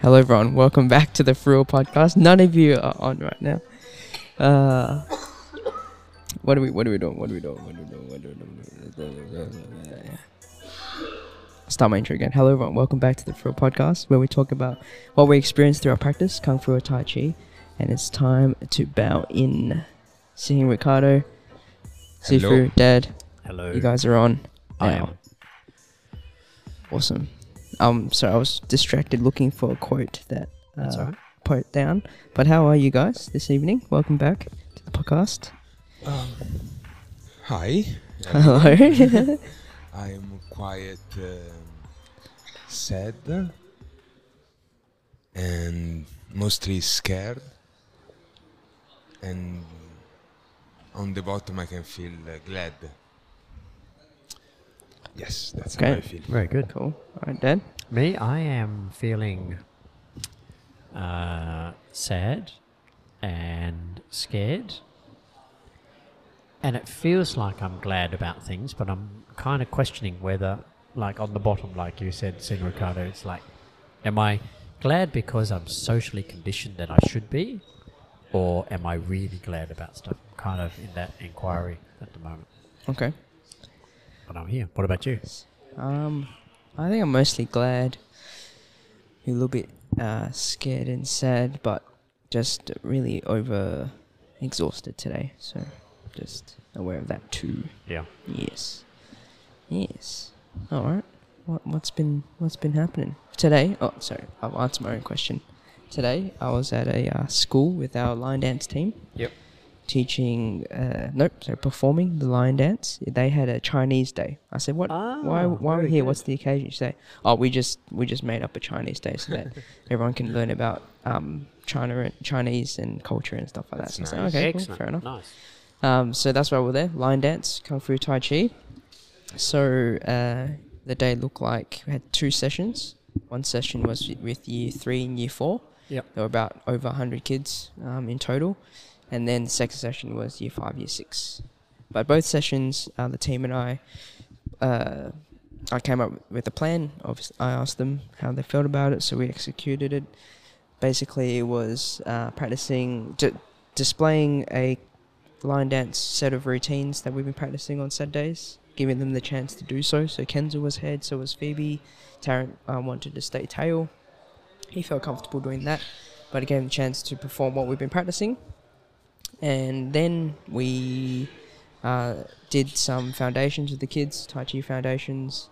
Hello, everyone. Welcome back to the Frual Podcast. None of you are on right now. Uh, what are we? What are we doing? What are we doing? What are we doing? What are we doing? Start my intro again. Hello, everyone. Welcome back to the Frual Podcast, where we talk about what we experienced through our practice, Kung Fu or Tai Chi, and it's time to bow in. Sihing Ricardo, Hello. Sifu, Dad, Hello. you guys are on. I now. am. Awesome. Um, sorry, I was distracted looking for a quote that uh, right. put down. But how are you guys this evening? Welcome back to the podcast. Um, hi. Hello. I am quite um, sad and mostly scared. And on the bottom, I can feel uh, glad. Yes, that's how I Okay. feel. Very good. cool. All right, Dan? Me, I am feeling uh, sad and scared. And it feels like I'm glad about things, but I'm kind of questioning whether, like on the bottom, like you said, Sihing Ricardo, it's like, am I glad because I'm socially conditioned that I should be? Or am I really glad about stuff? I'm kind of in that inquiry at the moment. Okay. But I'm here. What about you? Um, I think I'm mostly glad. A little bit uh, scared and sad, but just really over exhausted today. So just aware of that too. Yeah. Yes. Yes. All right. What what's been what's been happening today? Oh, sorry. I'll answer my own question. Today I was at a uh, school with our lion dance team. Yep. Teaching, uh, nope, sorry, performing the lion dance. They had a Chinese day. I said, "What? why? Ah, Why are we here? good. What's the occasion?" You say, "Oh, we just we just made up a Chinese day so that everyone can learn about um, China and Chinese and culture and stuff like That's that." So I nice. said, okay, cool, fair enough. Nice. Um, so that's why we're there. Lion dance, kung fu, tai chi. So uh, the day looked like we had two sessions. One session was with year three and year four. Yep. There were about over 100 kids um, in total. And then the second session was year five, year six. But both sessions, uh, the team and I, uh, I came up with a plan. Obviously, I asked them how they felt about it, so we executed it. Basically, it was uh, practicing, d- displaying a lion dance set of routines that we've been practicing on Saturdays, giving them the chance to do so. So Kenzel was head, so was Phoebe. Tarrant uh, wanted to stay tail. He felt comfortable doing that, but it gave him a chance to perform what we've been practicing. And then we uh, did some foundations with the kids, Tai Chi foundations,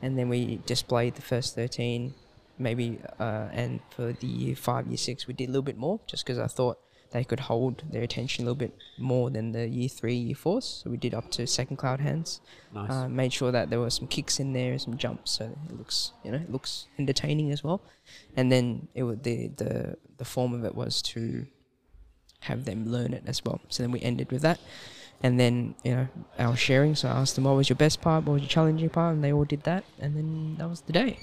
and then we displayed the first 13, maybe, uh, and for the year 5, year 6, we did a little bit more, just because I thought they could hold their attention a little bit more than the year 3, year 4s. So we did up to second cloud hands. Nice. Uh, made sure that there were some kicks in there, some jumps, so it looks, you know, it looks entertaining as well. And then it would, the the the form of it was to have them learn it as well. So then we ended with that, and then you know our sharing. So I asked them, "What was your best part? What was your challenging part?" And they all did that, and then that was the day.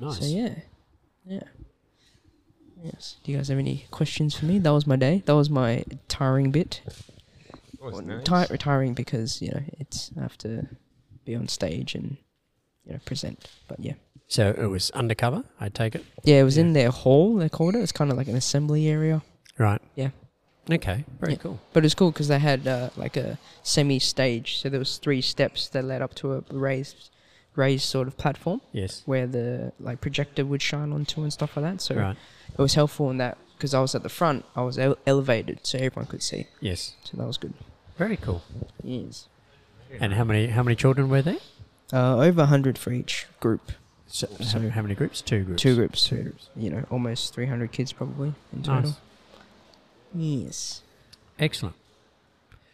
nice. So yeah, yeah. Yes. Do you guys have any questions for me? That was my day. That was my tiring bit. Was Well, nice. ti- retiring because you know it's I have to be on stage and you know present. But yeah, So it was undercover, I take it? yeah, it was in their hall. They called it. It's kind of like an assembly area, Right. Yeah. Okay. Very Yeah. cool. but it's cool because they had uh, like a semi-stage. So there was three steps that led up to a raised, raised sort of platform Yes. where the like projector would shine onto and stuff like that. So Right. it was helpful in that because I was at the front. I was ele- elevated so everyone could see. Yes. So that was good. Very cool. Yes. And how many how many children were there? Uh, over hundred for each group. So, So- how, many groups? Two groups. Two groups, Two groups. you know, almost 300 kids probably in total. Nice. Yes. Excellent.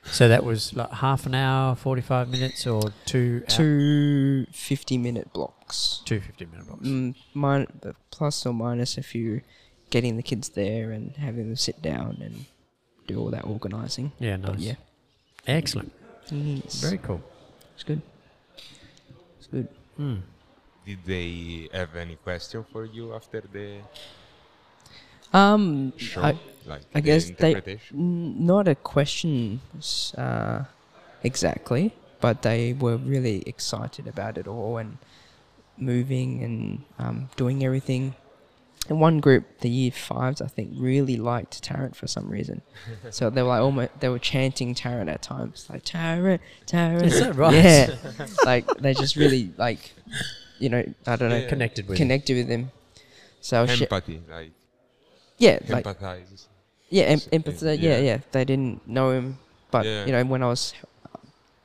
So that was like half an hour, forty five minutes, or two hou- Two 50 minute blocks. two fifty minute blocks. Mm, min- uh, plus or minus a few getting the kids there and having them sit down and do all that organising. Yeah. Nice. But yeah. Excellent. Yes. Very cool. It's good. It's good. Hmm. Did they have any question for you after the Um, show? I, like I the guess they not a question uh, exactly, but they were really excited about it all and moving and um, doing everything. And one group, the year fives, I think, really liked Tarrant for some reason. so they were like almost they were chanting Tarrant at times, like Tarrant, Tarrant. Is that right? Yeah, like they just really like, you know, I don't know, Yeah. Connected with. connected with him. So sh- Empathy, like yeah, like empathize. yeah, em- So, empathy. Yeah, yeah. yeah. They didn't know him, but Yeah. you know, when I was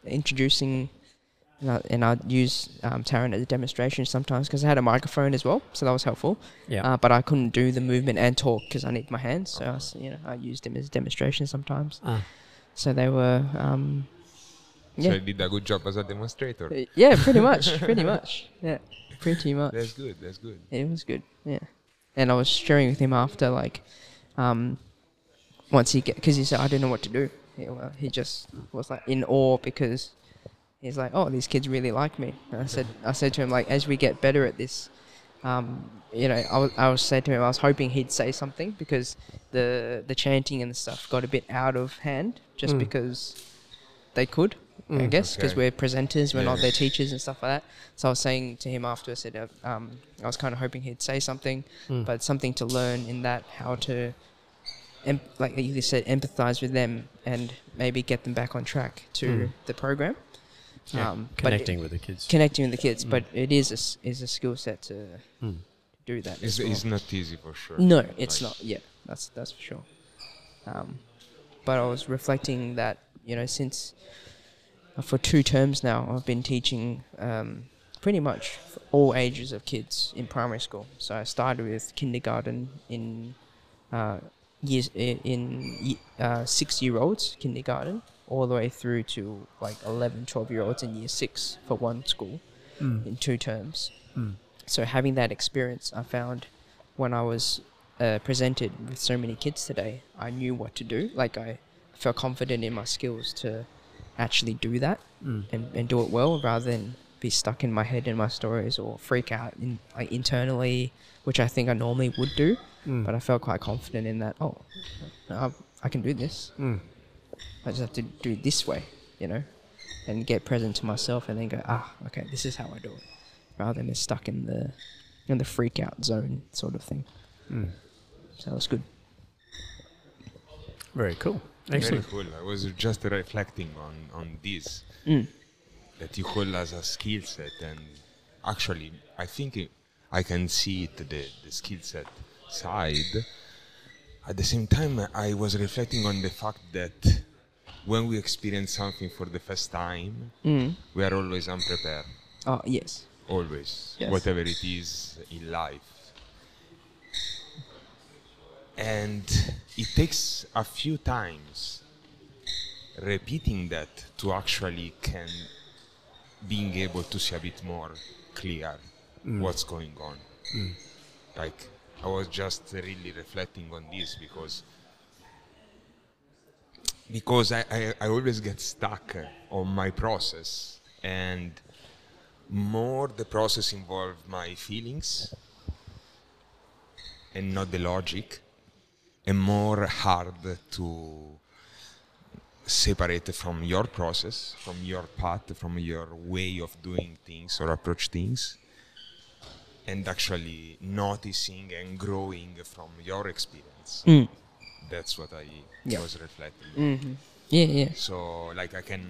introducing, and I, and I'd use um, Tarrant as a demonstration sometimes because I had a microphone as well, so that was helpful. Yeah. Uh, but I couldn't do the movement and talk because I need my hands. So I was, you know, I used him as a demonstration sometimes. Ah. So they were, um, So yeah, I did a good job as a demonstrator. Uh, yeah, pretty much, pretty much, yeah, pretty much. That's good. That's good. It was good, yeah. And I was sharing with him after, like, um, once he get because he said I didn't know what to do. He, well, he just was like in awe because he's like, oh, these kids really like me. And I said, I said to him like, as we get better at this, um, you know, I was, I was said to him, I was hoping he'd say something because the the chanting and the stuff got a bit out of hand just Mm. because they could. I guess because Okay. we're presenters, we're not their teachers and stuff like that. So I was saying to him after I said, uh, um, I was kind of hoping he'd say something, Mm. but something to learn in that how to, em- like you said, empathize with them and maybe get them back on track to Mm. the program. Yeah, Um, connecting with the kids. connecting with the kids, Mm. but it is a, s- is a skill set to Mm. do that. It's, well. it's not easy for sure. No, it's Like, not. Yeah, that's that's for sure. Um, but I was reflecting that you know since for two terms now I've been teaching um, pretty much all ages of kids in primary school. So I started with kindergarten in uh, years in uh, six year olds kindergarten all the way through to like 11, 12 year olds in year six for one school Mm. in two terms. Mm. So having that experience, I found when I was uh, presented with so many kids today, I knew what to do. Like I felt confident in my skills to actually do that Mm. and, and do it well, rather than be stuck in my head in my stories or freak out in like internally, which I think I normally would do. Mm. But I felt quite confident in that. Oh, I, I can do this. Mm. I just have to do it this way, you know, and get present to myself, and then go, ah, okay, this is how I do it, rather than stuck in the in the freak out zone sort of thing. Mm. So was good. Very cool. Very cool. I was just reflecting on, on this Mm. that you hold as a skill set, and actually, I think it, I can see it the, the skill set side. At the same time, I was reflecting on the fact that when we experience something for the first time, Mm. we are always unprepared. Oh yes. always Yes. whatever it is in life and it takes a few times repeating that to actually can being able to see a bit more clear mm. what's going on. Mm. Like i was just really reflecting on this because because I, I, I always get stuck on my process and more the process involve my feelings and not the logic and more hard to separate from your process from your path from your way of doing things or approach things and actually noticing and growing from your experience Mm. that's what i Yeah. was reflecting hmm Yeah, yeah. so like I can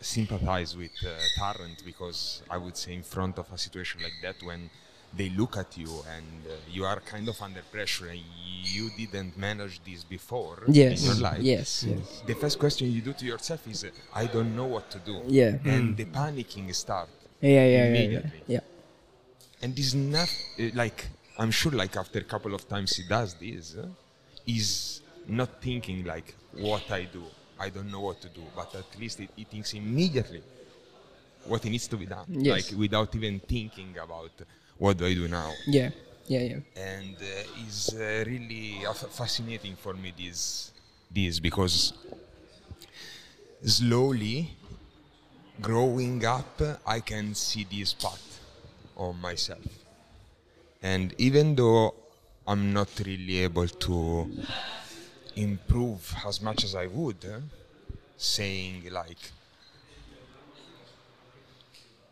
sympathize with uh, Tarrant because I would say in front of a situation like that when they look at you and uh, you are kind of under pressure and you didn't manage this before Yes. in your life. Yes. Yes. The first question you do to yourself is, uh, I don't know what to do. Yeah. And the panicking starts. Yeah. Yeah. Yeah. Yeah. Immediately. Yeah. And this not uh, like I'm sure like after a couple of times he does this, uh, he's not thinking like what I do. I don't know what to do, but at least he, he thinks immediately what he needs to be done, Yes. like without even thinking about what do I do now. Yeah. Yeah. Yeah. And uh, it's uh, really uh, f- fascinating for me this this because slowly growing up I can see this path on myself. And even though I'm not really able to improve as much as I would, eh, saying like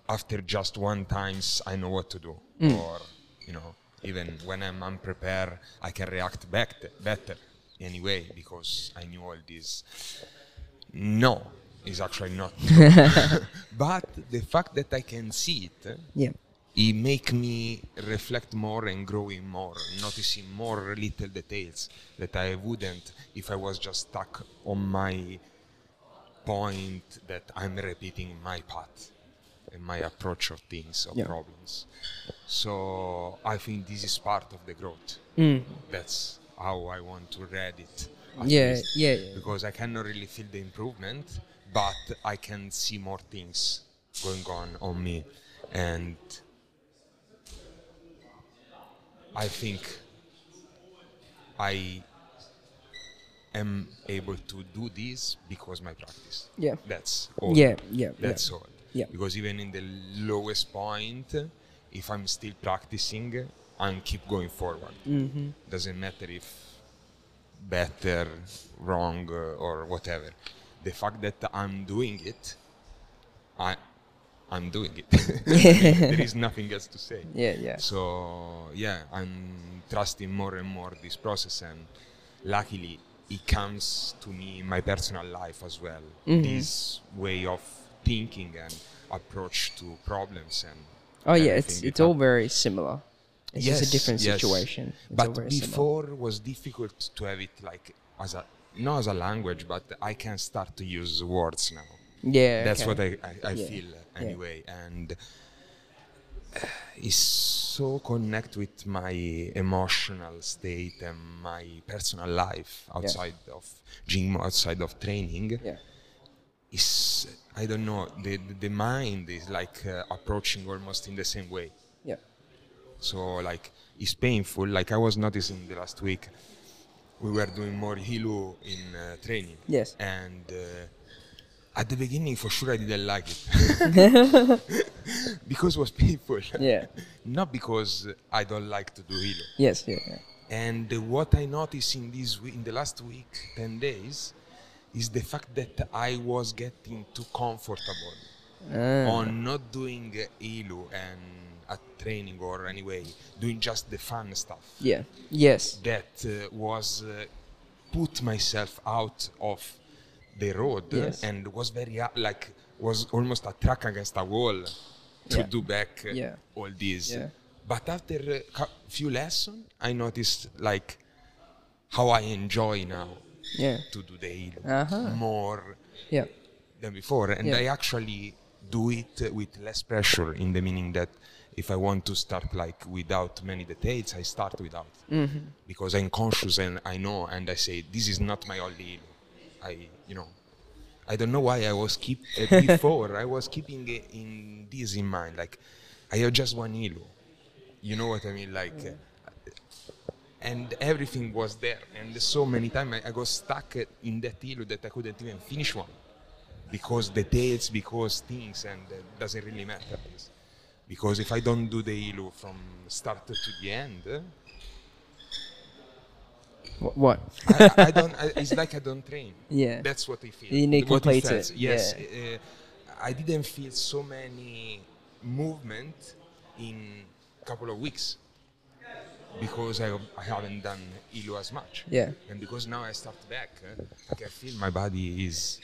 after just one times I know what to do, hmm. or you know Even when I'm unprepared, I can react back t- better anyway because I knew all this. No, it's actually not. but the fact that I can see it, Yeah. it make me reflect more and growing more, noticing more little details that I wouldn't if I was just stuck on my point that I'm repeating my path and my approach of things, of Yeah. problems. So I think this is part of the growth. Mm. That's how I want to read it. Yeah, yeah, yeah. Because I cannot really feel the improvement, but I can see more things going on on me, and I think I am able to do this because my practice. Yeah. That's all. Yeah, yeah, That's yeah. all. Yeah. Because even in the lowest point, if I'm still practicing, I'm keep going forward. Mm-hmm. Doesn't matter if better, wrong, uh, or whatever. The fact that I'm doing it, I, I'm doing it. there is nothing else to say. Yeah, yeah. So yeah, I'm trusting more and more this process, and luckily it comes to me in my personal life as well. Mhm. This way of thinking and approach to problems and. Oh yeah, it's it's all very similar. It's just a different yes. situation. It's But very similar. before was difficult to have it like as a not as a language, but I can start to use words now. Yeah, That's okay. what I, I, I Yeah, feel yeah. anyway, and uh, it's so connect with my emotional state and my personal life outside of gym, outside of training. Yeah. Is I don't know the the, mind is like uh, approaching almost in the same way. Yeah. So like it's painful. Like I was noticing the last week, we were doing more hilu in uh, training. Yes. And uh, at the beginning, for sure, I didn't like it because it was painful. Yeah. Not because I don't like to do hilu. Yes. Yeah. yeah. And uh, what I noticed in this in the last week, ten days, is the fact that I was getting too comfortable Ah. on not doing ilu and at training or anyway doing just the fun stuff Yeah. Yes. that uh, was uh, put myself out of the road Yes. and was very uh, like was almost a track against a wall to Yeah. do back uh, Yeah. all this Yeah. but after a few lessons i noticed like how i enjoy now Yeah. to do the Uh-huh. more Yeah. than before and Yeah. i actually do it with less pressure in the meaning that if i want to start like without many details i start without Mm-hmm. because i'm conscious and i know and i say this is not my only i you know i don't know why i was keep uh, before i was keeping uh, in this in mind like i have just one ilu you know what i mean like uh, and everything was there. And so many times I, I got stuck in that ilu that i couldn't even finish one. Because details because things and uh, doesn't really matter. Because if i don't do the ilu from start to the end uh, What? I, I- don't I, it's like i don't train. Yeah. that's what i feel. You need to What complete it, yes yeah. uh, i didn't feel so many movement in a couple of weeks because I, I haven't done ilu as much Yeah. and because now i start back uh, i can feel my body is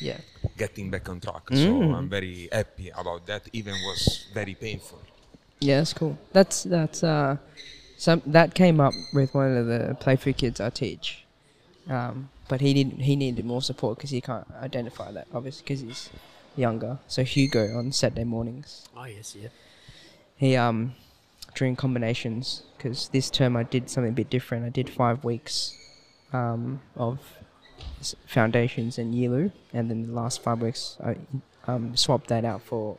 Yeah. getting back on track Mm. so i'm very happy about that even was very painful Yeah, that's cool. That's that's uh, some that came up with one of the play playthrough kids I teach, um, but he didn't. He needed more support because he can't identify that obviously because he's younger. So Hugo on Saturday mornings, Oh yes, yeah. he um during combinations because this term I did something a bit different. I did five weeks um, of foundations and Yilu, and then the last five weeks I um, swapped that out for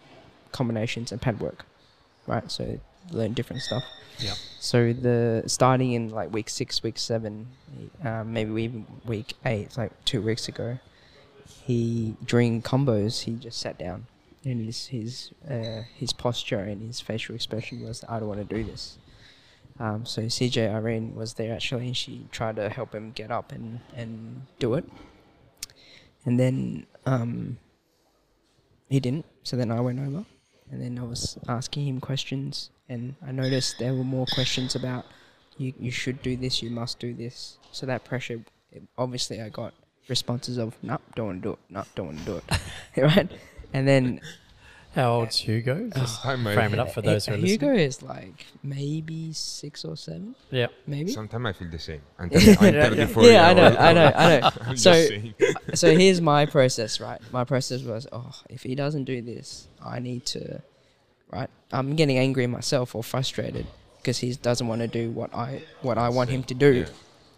combinations and pad work. Right, so learn different stuff. yeah So the starting in like week six, week seven, um, maybe even week eight, like two weeks ago, he during combos he just sat down, and his his uh, his posture and his facial expression was I don't want to do this. Um, so CJ Irene was there actually, and she tried to help him get up and and do it. And then um, he didn't. So then I went over, and then I was asking him questions, and I noticed there were more questions about you. You should do this. You must do this. So that pressure, obviously, I got responses of "No, don't want to do it. No, don't want to do it." right, and then How old's Hugo? Just I might- frame it up for those who are listening. Hugo listening. is like maybe six or seven, Yeah. maybe. Sometimes I feel the same. I'm, 30, I'm yeah, 34 yeah, I years know, old. I know, I know. I'm So- saying. so here's my process, right? My process was, oh, if he doesn't do this, I need to, right? I'm getting angry myself or frustrated because he doesn't want to do what I what I want him to do, Yeah.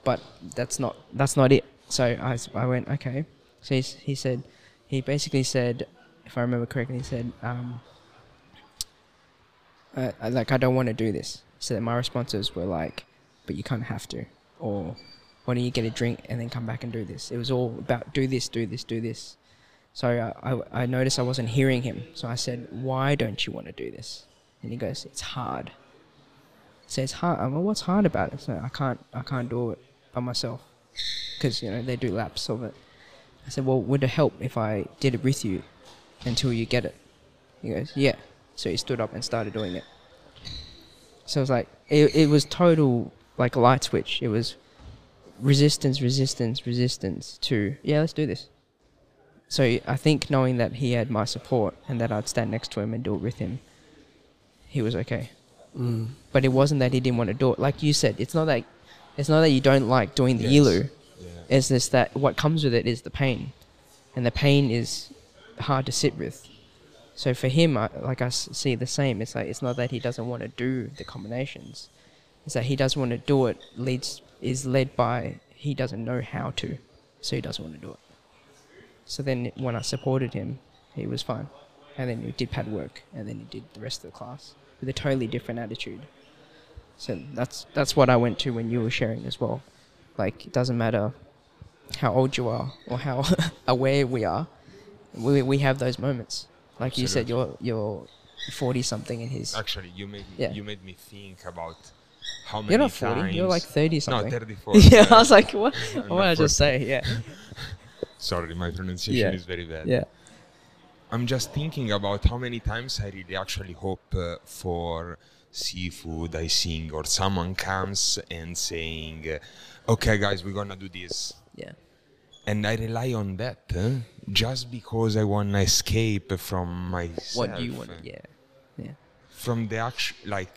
but that's not that's not it. So I, s- I went okay. So he's, he said, he basically said, if I remember correctly, he said, um, uh, I- like I don't want to do this. So my responses were like, but you kind of have to, or why don't you get a drink and then come back and do this? It was all about do this, do this, do this. So I, I, I noticed I wasn't hearing him. So I said, why don't you want to do this? And he goes, it's hard. So it's hard. I'm, well, what's hard about it? So I can't, I can't do it by myself because you know they do laps of it. I said, well, would it help if I did it with you until you get it? He goes, yeah. So he stood up and started doing it. So it was like it, it was total like a light switch. It was resistance, resistance, resistance to yeah, let's do this. So I think knowing that he had my support and that I'd stand next to him and do it with him, he was okay. Mm. But it wasn't that he didn't want to do it. Like you said, it's not that it's not that you don't like doing the Yes. ilu. Yeah. It's just that what comes with it is the pain, and the pain is hard to sit with. So for him, I, like I see the same. It's like it's not that he doesn't want to do the combinations. It's that he doesn't want to do it. Leads is led by he doesn't know how to, so he doesn't want to do it. So then when I supported him, he was fine, and then he did pad work, and then he did the rest of the class with a totally different attitude. So that's that's what I went to when you were sharing as well. Like it doesn't matter how old you are or how aware we are, we we have those moments. Like you said, you're you're forty something in his. Actually, you made Yeah. you made me think about how many You're not forty. You're like times- thirty No, something. 34. yeah, I was like, what? What did I just say? Yeah. Sorry, my pronunciation Yeah. is very bad. Yeah. I'm just thinking about how many times I really actually hope uh, for Sifu or Sihing or someone comes and saying, uh, "Okay, guys, we're gonna do this," Yeah. And I rely on that uh, just because I wanna escape from myself. What do you want? Yeah. Yeah. From the action, like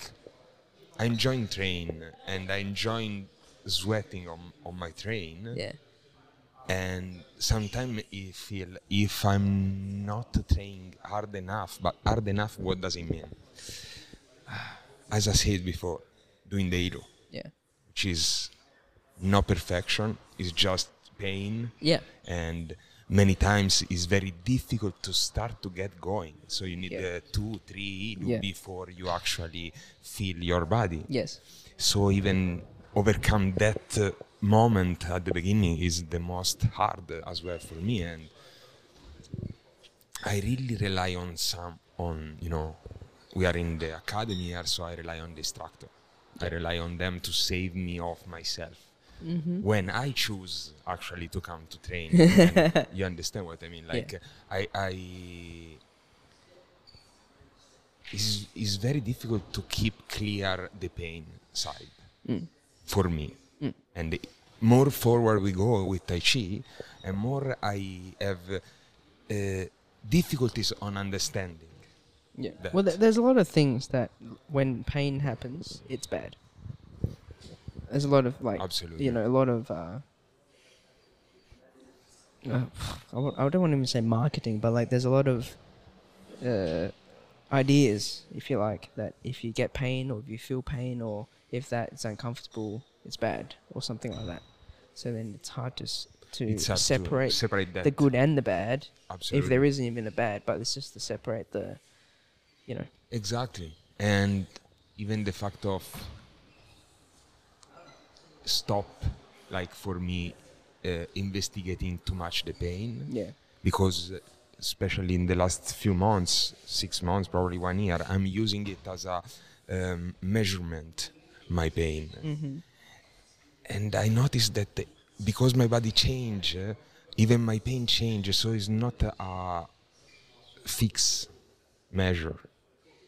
I enjoy train and I enjoy sweating on on my train Yeah. and sometimes I feel if I'm not training hard enough, but hard enough, what does it mean? As I said before, doing the hero, Yeah. which is no perfection, it's just pain, Yeah. and many times it's very difficult to start to get going. So you need Yeah. uh, two, three Yeah. before you actually feel your body. Yes. So even overcome that uh, moment at the beginning is the most hard as well for me, and I really rely on some on you know we are in the academy here, so I rely on the instructor. I rely on them to save me of myself. Mm-hmm. When I choose actually to come to train, you understand what I mean? Like Yeah. I, I it's, it's very difficult to keep clear the pain side mm. for me. Mm. And the more forward we go with Tai Chi, and more I have uh, difficulties on understanding. Yeah. that. Well, th- there's a lot of things that when pain happens, it's bad. There's a lot of like, Absolutely. you know, a lot of. Uh, uh, I w- I don't want to even say marketing, but like, there's a lot of uh, ideas, if you like, that if you get pain or if you feel pain or if that is uncomfortable, it's bad or something like that. So then it's hard to s- to It's hard to separate separate the good and the bad. Absolutely. If there isn't even a bad, but it's just to separate the, you know, Exactly. And even the fact of stop, like for me, uh, investigating too much the pain. yeah. Because, uh, especially in the last few months, six months, probably one year, I'm using it as a um, measurement, my pain. Mm-hmm. And I noticed that because my body change, uh, even my pain changes. So it's not a, a fixed measure.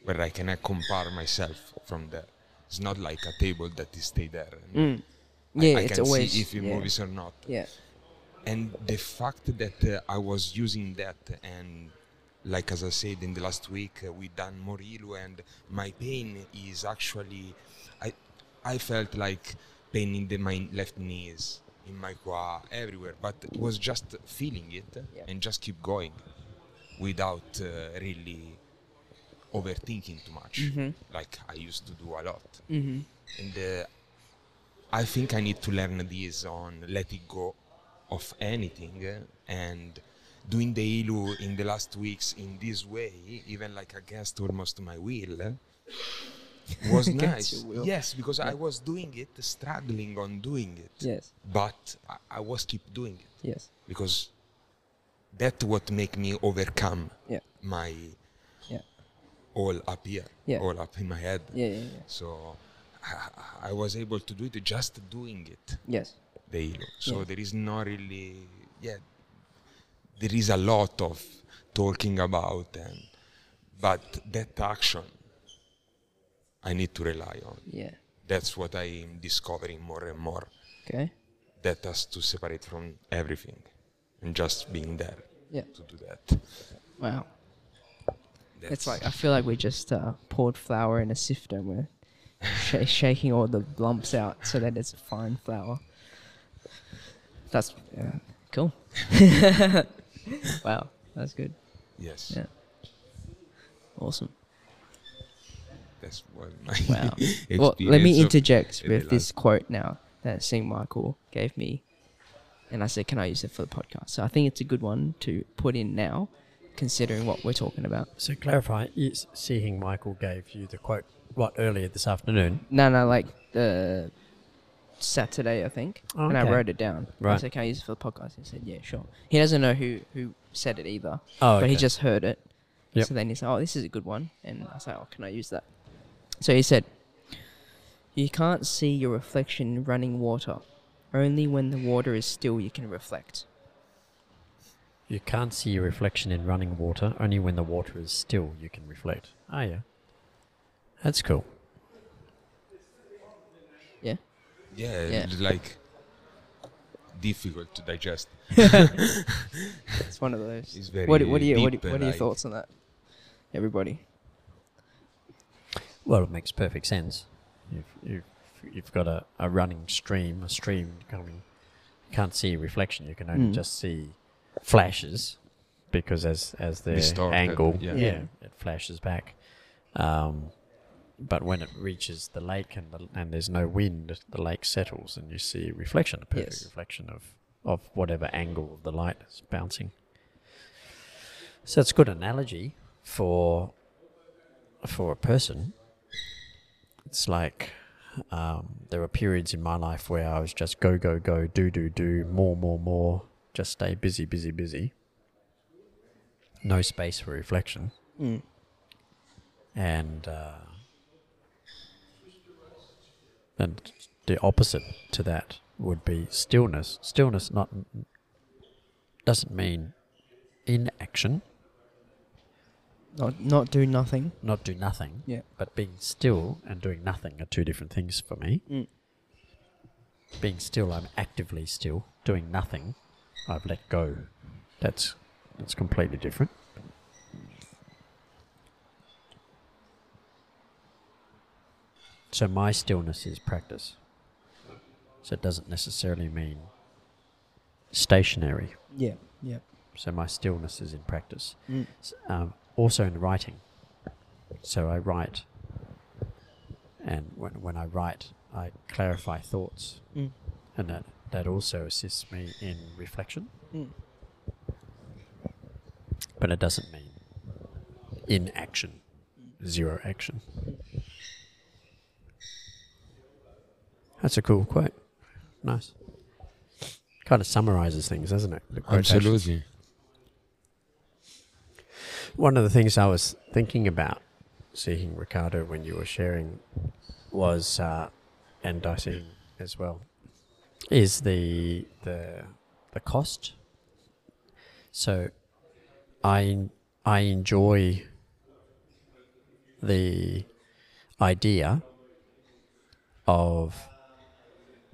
where I can uh, compare myself from there. It's not like a table that is stay there. Mm. I- Yeah, I, it's can always see if it yeah. moves or not. Yeah. And the fact that uh, I was using that and like as I said in the last week, uh, we done more ilu and my pain is actually, I, I felt like pain in the, my left knees, in my quad, everywhere, but it was just feeling it Yeah. and just keep going without uh, really overthinking too much, Mhm. like I used to do a lot. Mm-hmm. And uh, I think I need to learn this on letting go of anything and doing the ilu in the last weeks in this way, even like against almost my will, was nice. will. Yes, because I was doing it, struggling on doing it, Yes. but I, I was keep doing it Yes. because that what make me overcome Yeah. my Yeah. all up here, Yeah. all up in my head. Yeah. Yeah. yeah. So I, was able to do it just doing it, Yes. ilu. So Yeah. there is not really, yeah, there is a lot of talking about, and but that action I need to rely on. Yeah. That's what I am discovering more and more. Okay. That has to separate from everything and just being there Yeah. to do that. Wow. That's It's like I feel like we just uh, poured flour in a sifter and we're sh- shaking all the lumps out so that it's a fine flour. That's uh, cool. wow, that's good. yes, Yeah. Awesome. that's what my Wow. well, let me interject with this quote now that Sihing Michael gave me. And I said, Can I use it for the podcast? So I think it's a good one to put in now, considering what we're talking about. So clarify, is Sihing Michael gave you the quote what earlier this afternoon? No, no, like the Saturday, I think. Oh, And I okay. wrote it down. I Right. said, Can I use it for the podcast? He said, Yeah, sure. He doesn't know who, who said it either, Oh, but he okay. just heard it. Yep. So then he said, Oh, this is a good one. And I said, Oh, can I use that? So he said, You can't see your reflection in running water. Only when the water is still you can reflect. You can't see your reflection in running water. Only when the water is still you can reflect. Oh yeah, that's cool. Yeah? Yeah, Yeah. it's like difficult to digest. It's one of those. It's very what, what, are you, what, deep, are- what are your like- thoughts on that? Everybody. Well, it makes perfect sense. You've, you've, you've got a, a running stream, a stream coming. You can't see a reflection. You can only Mm. just see flashes because as as the Distorted, angle, yeah. yeah. Yeah. it flashes back. Um, but when it reaches the lake and the, and there's no wind, the lake settles and you see a reflection, a perfect Yes. reflection of of whatever angle of the light is bouncing. So it's a good analogy for for a person. It's like um, there were periods in my life where I was just go go go do do do more more more just stay busy busy busy. No space for reflection Mm. and uh, and the opposite to that would be stillness. Stillness not doesn't mean inaction, Not, not do nothing. not do nothing. Yeah. But being still and doing nothing are two different things for me. Mm. Being still, I'm actively still. Doing nothing, I've let go. That's that's completely different. So my stillness is practice. So it doesn't necessarily mean stationary. Yeah. Yeah. So my stillness is in practice. Mm. Um, also in writing. So I write, and when, when I write, I clarify thoughts, Mm. and that, that also assists me in reflection. Mm. But it doesn't mean in action, zero action. That's a cool quote. Nice. Kind of summarizes things, doesn't it? Absolutely. One of the things I was thinking about Sihing Ricardo when you were sharing was, uh, and I see as well, is the the the cost. So, I I enjoy the idea of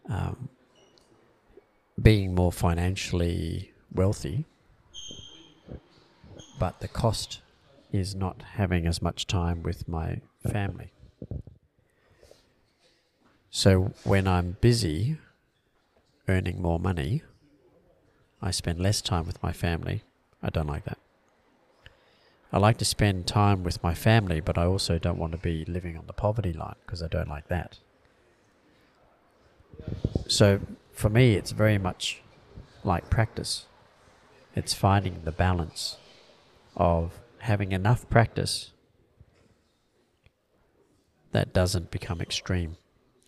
um, being more financially wealthy, but the cost is not having as much time with my family. So when I'm busy earning more money, I spend less time with my family. I don't like that. I like to spend time with my family, but I also don't want to be living on the poverty line because I don't like that. So for me, it's very much like practice. It's finding the balance of having enough practice that doesn't become extreme.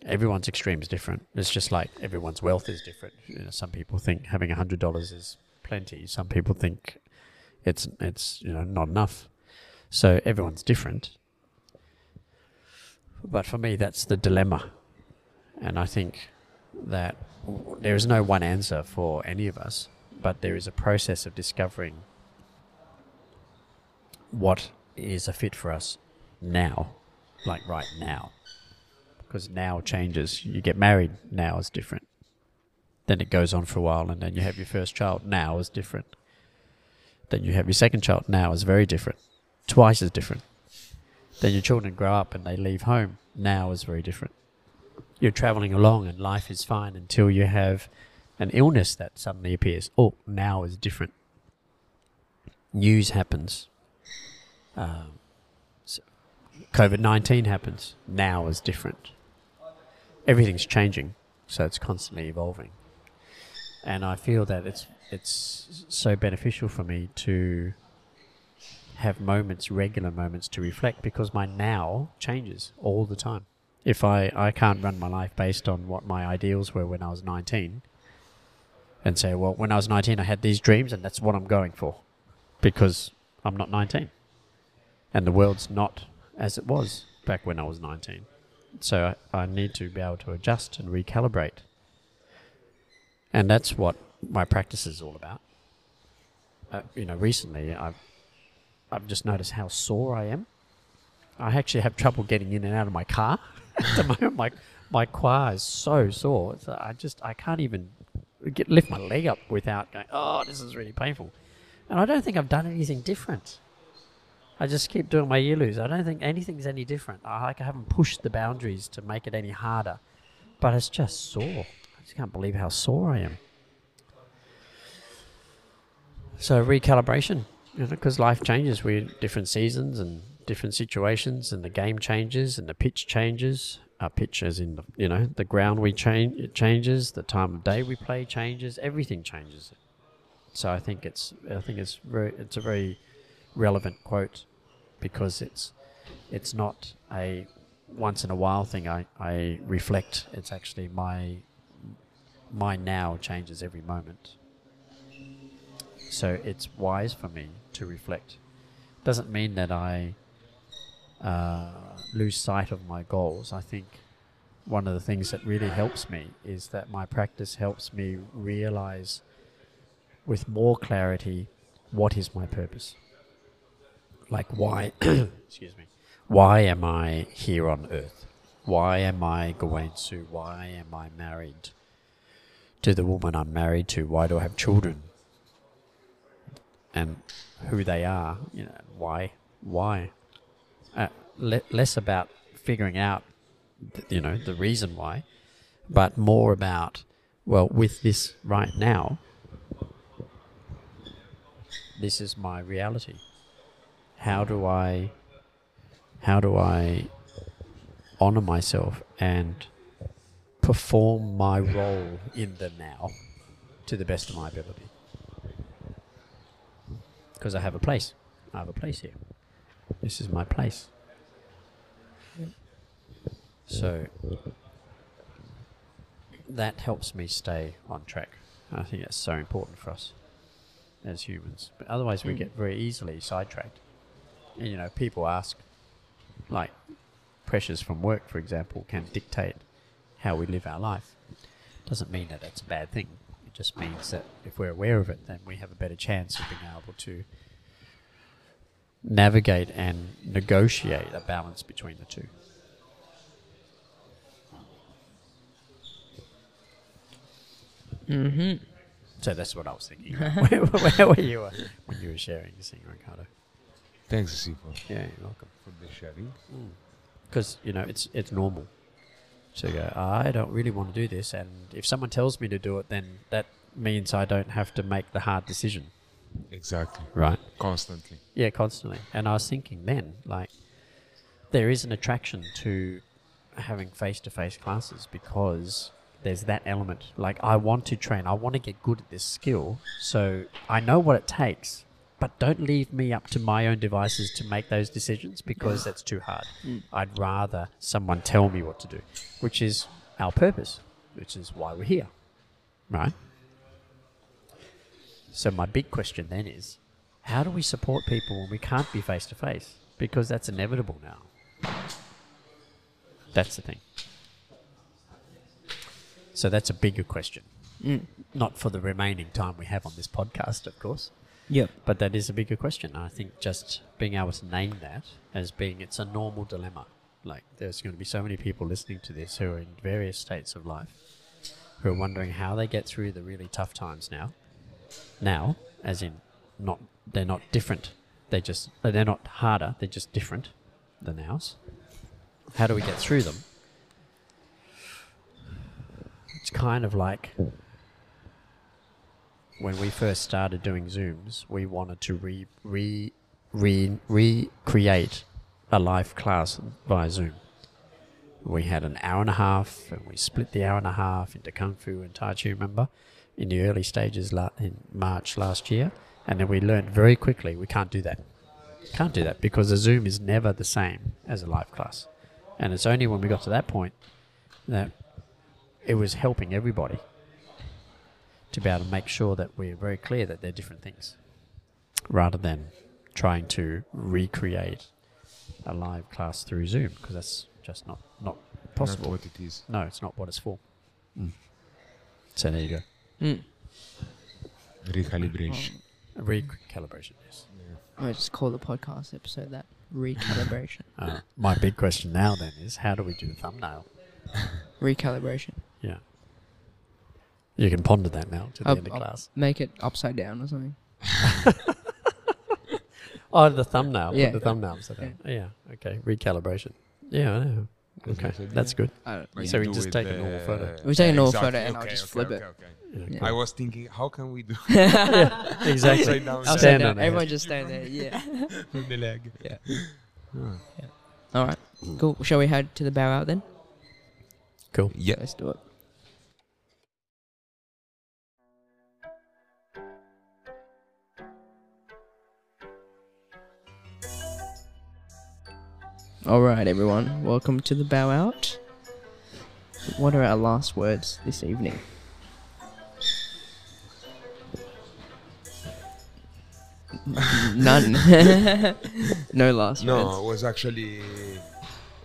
Everyone's extreme is different. It's just like everyone's wealth is different. You know, some people think having hundred dollars is plenty. Some people think it's it's you know not enough. So everyone's different. But for me, that's the dilemma, and I think that there is no one answer for any of us, but there is a process of discovering what is a fit for us now, like right now. Because now changes. You get married, now is different. Then it goes on for a while, and then you have your first child, now is different. Then you have your second child, now is very different. Twice as different. Then your children grow up and they leave home, now is very different. You're traveling along and life is fine until you have an illness that suddenly appears. Oh, now is different. News happens. Um, so COVID 19 happens. Now is different. Everything's changing, so it's constantly evolving. And I feel that it's it's so beneficial for me to have moments, regular moments to reflect because my now changes all the time. If I, I can't run my life based on what my ideals were when I was 19 and say, well, when I was 19, I had these dreams and that's what I'm going for because I'm not 19 and the world's not as it was back when I was 19. So I, I need to be able to adjust and recalibrate. And that's what my practice is all about. Uh, you know, recently I've I've just noticed how sore I am. I actually have trouble getting in and out of my car. At the moment, my my quad is so sore. So I just I can't even get lift my leg up without going. Oh, this is really painful. And I don't think I've done anything different. I just keep doing my ear I don't think anything's any different. I like I haven't pushed the boundaries to make it any harder, but it's just sore. I just can't believe how sore I am. So recalibration, you know, because life changes. We're different seasons and different situations, and the game changes, and the pitch changes. Our pitch, as in the, you know, the ground we change it changes, the time of day we play changes, everything changes. So I think it's I think it's very it's a very relevant quote because it's it's not a once in a while thing. I, I reflect. It's actually my my now changes every moment. So it's wise for me to reflect. Doesn't mean that I uh, lose sight of my goals. I think one of the things that really helps me is that my practice helps me realize with more clarity what is my purpose. Like why excuse me. Why am I here on earth? Why am I Gawain Su? Why am I married to the woman I'm married to? Why do I have children? and who they are. You know, why, why? Uh, le- less about figuring out, th- you know, the reason why, but more about, well, with this right now, this is my reality. How do I, how do I honor myself and perform my role in the now to the best of my ability? because I have a place. I have a place here. This is my place. So that helps me stay on track. I think that's so important for us as humans. But otherwise, we hmm. get very easily sidetracked. And, you know, people ask, like, pressures from work, for example, can dictate how we live our life. Doesn't mean that that's a bad thing It just means that if we're aware of it, then we have a better chance of being able to navigate and negotiate a balance between the two. Mm-hmm. So that's what I was thinking. where, where were you uh, when you were sharing this thing, Ricardo? Thanks, Sifu, Yeah, you're welcome. for the sharing. Because you know it's it's normal to go. I don't really want to do this, and if someone tells me to do it, then that means I don't have to make the hard decision, Exactly. right? Constantly. Yeah, constantly. And I was thinking then, like, there is an attraction to having face to face classes because there's that element. Like, I want to train, I want to get good at this skill, so I know what it takes. But don't leave me up to my own devices to make those decisions because that's too hard. Mm. I'd rather someone tell me what to do, which is our purpose, which is why we're here. Right? So my big question then is, how do we support people when we can't be face to face? Because that's inevitable now. That's the thing. So that's a bigger question. Mm. Not for the remaining time we have on this podcast, of course, Yep. but that is a bigger question. I think just being able to name that as being it's a normal dilemma. Like there's going to be so many people listening to this who are in various states of life who are wondering how they get through the really tough times now. Now, as in not they're not different. They just they're not harder, they're just different than ours. How do we get through them? It's kind of like when we first started doing Zooms, we wanted to re, re, re, recreate a live class via Zoom. We had an hour and a half, and we split the hour and a half into Kung Fu and Tai Chi, remember, in the early stages la- in March last year. And then we learned very quickly we can't do that. Can't do that because a Zoom is never the same as a live class. And it's only when we got to that point that it was helping everybody to be able to make sure that we're very clear that they're different things rather than trying to recreate a live class through Zoom because that's just not, not possible. Not what it is. No, it's not what it's for. Mm. So there you go. Mm. Recalibration. A recalibration, yes. I just call the podcast episode that recalibration. Uh, my big question now then is how do we do the thumbnail? recalibration. Yeah. You can ponder that now to the I'll- end of I'll class. Make it upside down or something. Oh, the thumbnail. Yeah. Put the thumbnail upside down. Yeah. Okay. Recalibration. Yeah, I know. That's Okay. a good That's idea. good. I don't, So we just take a normal the- photo. We take a normal exactly. photo and I'll just okay, flip okay, it. okay. Yeah, Yeah. cool. I was thinking, how can we do exactly. upside down Upside Stand down. on. Everyone just stand there. Yeah. with the leg? Yeah. Ah. All right. Cool. Shall we head to the bow out then? Cool. Yeah. Let's do it. All right, everyone. Welcome to the bow out. What are our last words this evening? None. no last No, words. No, it was actually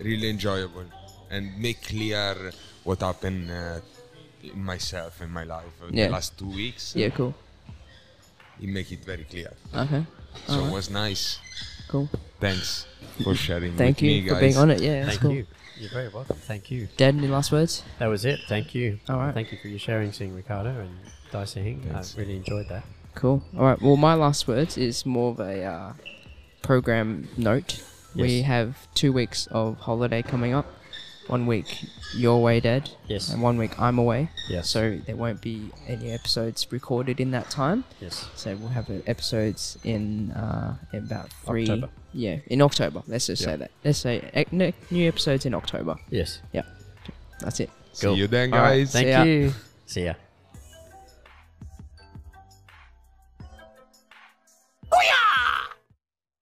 really enjoyable and make clear what happened uh, in myself in my life in Yeah. the last two weeks. Yeah, cool. It make it very clear. Okay. So Alright. it was nice. Cool. Thanks for sharing Thank with you me, for being on it. Yeah, that's Thank cool. you. You're very welcome. Thank you. Dad, any last words? That was it. Thank you. All right. Thank you for your sharing, Sihing Ricardo and Dicey Hing. I really enjoyed that. Cool. All right. Well, my last words is more of a uh, program note. We have two weeks of holiday coming up. One week you're away, Dad, Yes. and one week I'm away. Yes. So there won't be any episodes recorded in that time. yes. So we'll have uh, episodes in, uh, in about three. October. Yeah, in October. Let's just Yeah. say that. Let's say eh, new episodes in October. Yes. Yeah. That's it. See you then, guys. See Thank ya. you. See ya.